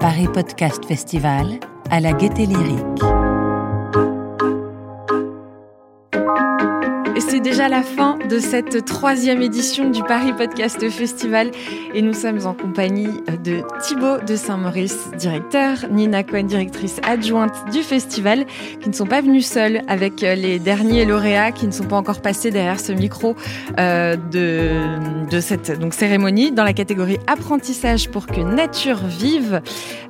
Paris Podcast Festival à la gaieté lyrique. Déjà la fin de cette troisième édition du Paris Podcast Festival et nous sommes en compagnie de Thibaut de Saint-Maurice, directeur, Nina Cohen, directrice adjointe du festival, qui ne sont pas venus seuls avec les derniers lauréats qui ne sont pas encore passés derrière ce micro euh, de, cette donc, cérémonie dans la catégorie apprentissage pour que nature vive.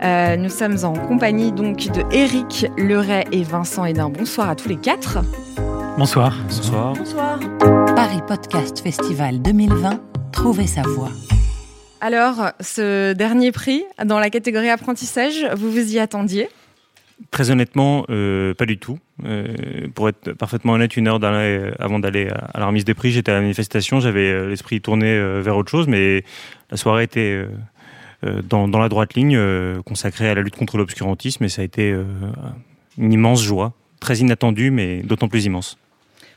Euh, nous sommes en compagnie donc de Eric Leray et Vincent Hédin. Bonsoir à tous les quatre. Bonsoir. Bonsoir. Bonsoir. Paris Podcast Festival 2020, trouvez sa voix. Alors, ce dernier prix dans la catégorie apprentissage, vous vous y attendiez? Très honnêtement, euh, pas du tout. Euh, pour être parfaitement honnête, une heure euh, avant d'aller à la remise des prix, j'étais à la manifestation, j'avais l'esprit tourné vers autre chose, mais la soirée était dans, dans, la droite ligne consacrée à la lutte contre l'obscurantisme et ça a été une immense joie, très inattendue, mais d'autant plus immense.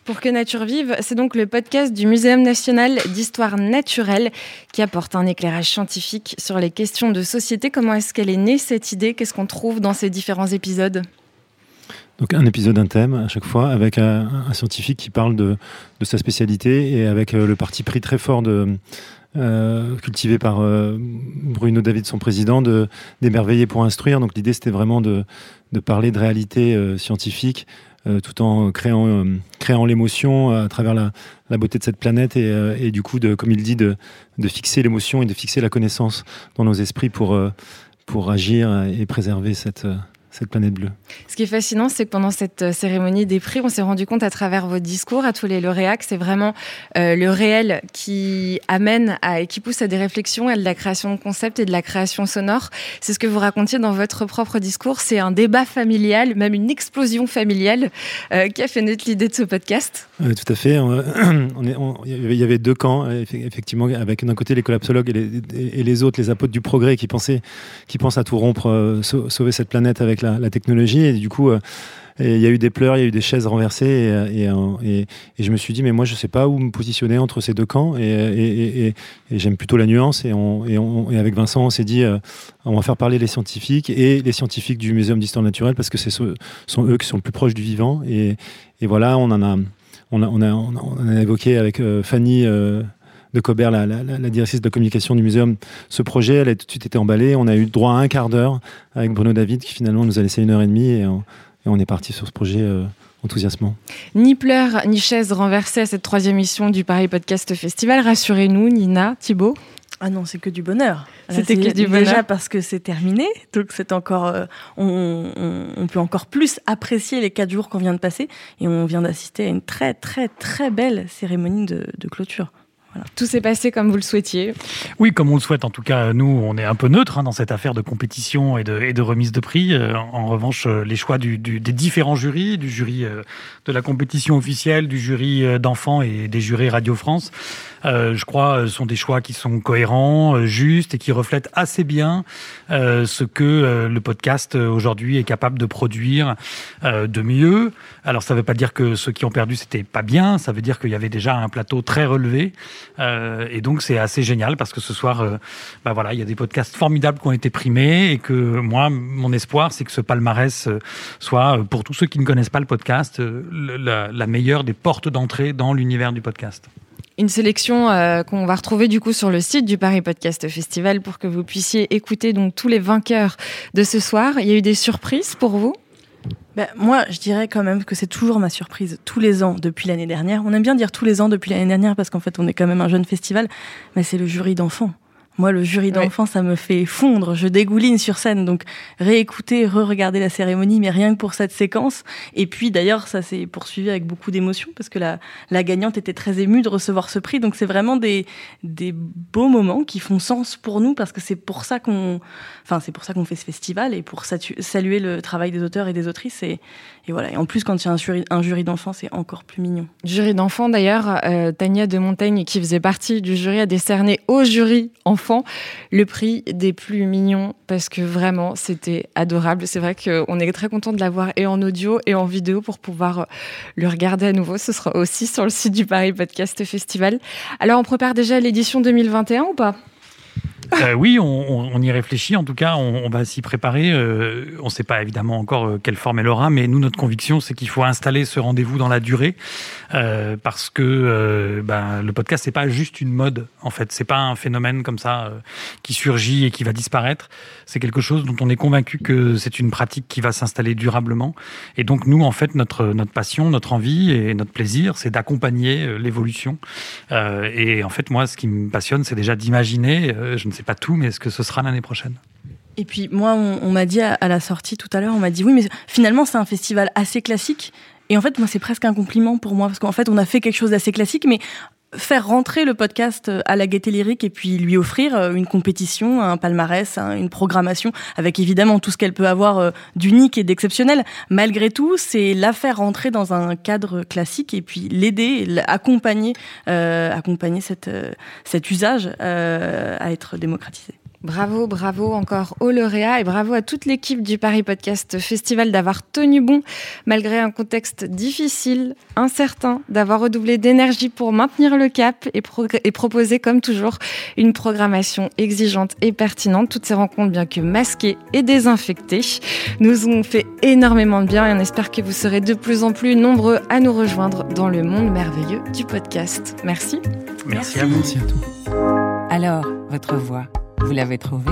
Pour que Nature vive, c'est donc le podcast du Muséum national d'histoire naturelle qui apporte un éclairage scientifique sur les questions de société. Comment est-ce qu'elle est née cette idée? Qu'est-ce qu'on trouve dans ces différents épisodes? Donc un épisode, un thème à chaque fois, avec un, scientifique qui parle de, de, sa spécialité et avec euh, le parti pris très fort de, euh, cultivé par euh, Bruno David, son président, d'émerveiller pour instruire. Donc l'idée c'était vraiment de, de, parler de réalité euh, scientifique euh, tout en créant, créant l'émotion à travers la, la, beauté de cette planète et, et, du coup, de, comme il dit, de, de fixer l'émotion et de fixer la connaissance dans nos esprits pour, pour agir et préserver cette, cette planète bleue. Ce qui est fascinant, c'est que pendant cette cérémonie des prix, on s'est rendu compte à travers votre discours à tous les lauréats que c'est vraiment euh, le réel qui amène à, et qui pousse à des réflexions, à de la création de concepts et de la création sonore. C'est ce que vous racontiez dans votre propre discours. C'est un débat familial, même une explosion familiale euh, qui a fait naître l'idée de ce podcast? Euh, tout à fait. Il y avait deux camps, effectivement, avec d'un côté les collapsologues et les, et les, autres, les apôtres du progrès qui pensaient, qui pensent à tout rompre, euh, sauver cette planète avec la, technologie. Et du coup, euh, il y a eu des pleurs, il y a eu des chaises renversées. Et, et, et, et je me suis dit, mais moi, je ne sais pas où me positionner entre ces deux camps. Et, j'aime plutôt la nuance. Et, on, on, avec Vincent, on s'est dit, euh, on va faire parler les scientifiques et les scientifiques du Muséum d'histoire naturelle parce que ce sont eux qui sont le plus proches du vivant. Et, voilà, on en a, on a, on a, a évoqué avec euh, Fanny. Euh, de Cobert, la, la, la, directrice de la communication du muséum, ce projet. Elle a tout de suite été emballée. On a eu droit à un quart d'heure avec Bruno David, qui finalement nous a laissé une heure et demie. Et on, et on est parti sur ce projet euh, enthousiasmant. Ni pleurs, ni chaises renversées à cette troisième émission du Paris Podcast Festival. Rassurez-nous, Nina, Thibault. Ah non, c'est que du bonheur. C'était que du bonheur. Déjà parce que c'est terminé, donc c'est encore, euh, on, on, on, peut encore plus apprécier les quatre jours qu'on vient de passer, et on vient d'assister à une très très très belle cérémonie de, de clôture. Tout s'est passé comme vous le souhaitiez. Oui, comme on le souhaite. En tout cas, nous, on est un peu neutre hein, dans cette affaire de compétition et de, remise de prix. Euh, en revanche, euh, les choix des différents jurys, du jury euh, de la compétition officielle, du jury d'enfants et des jurys Radio France, je crois, sont des choix qui sont cohérents, justes et qui reflètent assez bien ce que le podcast aujourd'hui est capable de produire de mieux. Alors, ça ne veut pas dire que ceux qui ont perdu, c'était pas bien. Ça veut dire qu'il y avait déjà un plateau très relevé. Euh, et donc, c'est assez génial parce que ce soir, euh, bah voilà, il y a des podcasts formidables qui ont été primés et que moi, mon espoir, c'est que ce palmarès soit, pour tous ceux qui ne connaissent pas le podcast, la, meilleure des portes d'entrée dans l'univers du podcast une sélection euh, qu'on va retrouver du coup sur le site du Paris Podcast Festival pour que vous puissiez écouter donc tous les vainqueurs de ce soir. Il y a eu des surprises pour vous? Ben, moi, je dirais quand même que c'est toujours ma surprise tous les ans depuis l'année dernière. On aime bien dire tous les ans depuis l'année dernière parce qu'en fait, on est quand même un jeune festival, mais c'est le jury d'enfants. Moi, le jury d'enfants, ouais. ça me fait fondre. Je dégouline sur scène. Donc, réécouter, re-regarder la cérémonie, mais rien que pour cette séquence. Et puis, d'ailleurs, ça s'est poursuivi avec beaucoup d'émotion parce que la, la gagnante était très émue de recevoir ce prix. Donc, c'est vraiment des, des beaux moments qui font sens pour nous parce que c'est pour ça qu'on, enfin, c'est pour ça qu'on fait ce festival et pour saluer le travail des auteurs et des autrices. Et, et voilà. Et en plus, quand il y a un jury, un jury d'enfants, c'est encore plus mignon. Jury d'enfants, d'ailleurs, euh, Tania de Montaigne, qui faisait partie du jury, a décerné au jury enfant le prix des plus mignons parce que vraiment c'était adorable. C'est vrai qu'on est très content de l'avoir et en audio et en vidéo pour pouvoir le regarder à nouveau. Ce sera aussi sur le site du Paris Podcast Festival. Alors on prépare déjà l'édition 2021 ou pas? Euh, oui, on, y réfléchit. En tout cas, on, va s'y préparer. Euh, on ne sait pas évidemment encore euh, quelle forme elle aura, mais nous, notre conviction, c'est qu'il faut installer ce rendez-vous dans la durée, parce que ben, le podcast, c'est pas juste une mode. En fait, c'est pas un phénomène comme ça qui surgit et qui va disparaître. C'est quelque chose dont on est convaincu que c'est une pratique qui va s'installer durablement. Et donc, nous, en fait, notre notre passion, notre envie et notre plaisir, c'est d'accompagner l'évolution. et en fait, moi, ce qui me passionne, c'est déjà d'imaginer. je ne sais pas tout, mais est-ce que ce sera l'année prochaine? Et puis moi, on, m'a dit à, la sortie tout à l'heure, on m'a dit oui, mais finalement c'est un festival assez classique. Et en fait, moi, c'est presque un compliment pour moi, parce qu'en fait, on a fait quelque chose d'assez classique, mais faire rentrer le podcast à la gaieté lyrique et puis lui offrir euh, une compétition, un palmarès, une programmation, avec évidemment tout ce qu'elle peut avoir euh, d'unique et d'exceptionnel. Malgré tout, c'est la faire rentrer dans un cadre classique et puis l'aider, accompagner, euh, accompagner cette, cet usage à être démocratisé. Bravo, bravo encore aux lauréats et bravo à toute l'équipe du Paris Podcast Festival d'avoir tenu bon malgré un contexte difficile, incertain, d'avoir redoublé d'énergie pour maintenir le cap et, et, proposer comme toujours une programmation exigeante et pertinente. Toutes ces rencontres, bien que masquées et désinfectées, nous ont fait énormément de bien et on espère que vous serez de plus en plus nombreux à nous rejoindre dans le monde merveilleux du podcast. Merci. Merci, à vous. Merci à tous. Alors, votre voix vous l'avez trouvé?